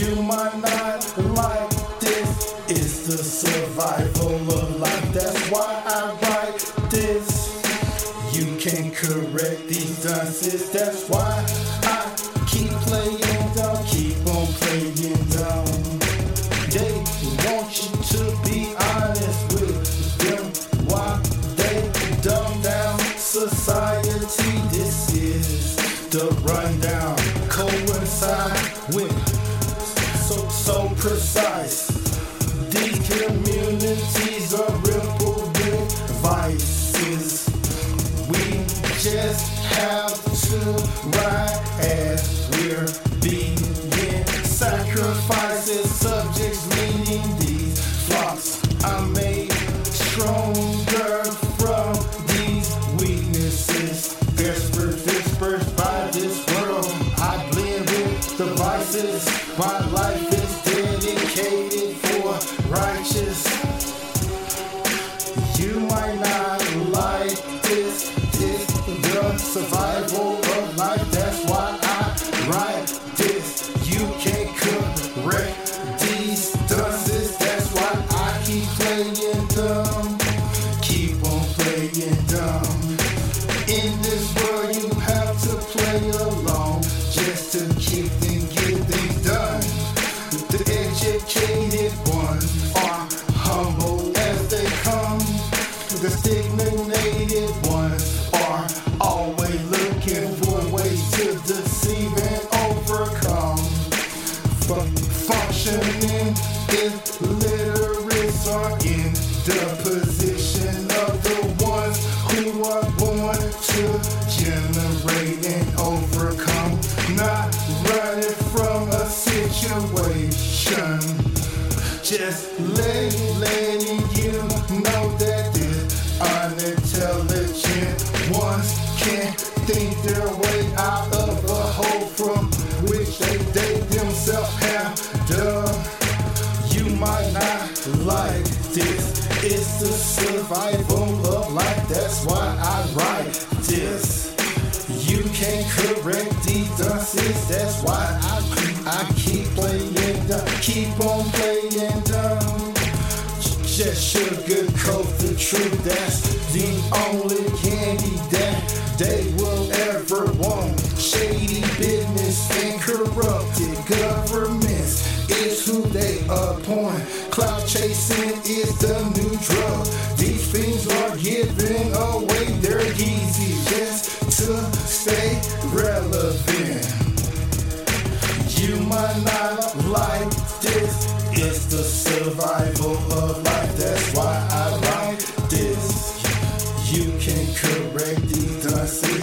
You might not like this. It's the survival of life. That's why I write this. You can correct these dances. That's why I keep playing. I keep on playing. Precise. These communities are ripple with vices. We just have to ride as we're being sacrifices. Subjects leading these flocks. I made stronger from these weaknesses. Dispersed, dispersed by this world. I blend with the vices. My life survival. That's why I write this. You can't correct these dunces. That's why I keep playing dumb. Keep on playing dumb. In this world, you have to play along stigmatized ones are always looking for ways to deceive and overcome. Fu- functioning illiterates are in the position of the ones who are born to generate and overcome. Not running from a situation. Just let, letting out of a hole from which they, they themselves have dug. You might not like this. It's the survival of life. That's why I write this. You can't correct dunces. That's why I keep, I keep playing dumb. Keep on playing dumb. Just sugarcoat the truth. That's the only governments is who they appoint. Cloud chasing is the new drug. These things are giving away their easy just to stay relevant. You might not like this. It's the survival of life. That's why I like this. You can correct these why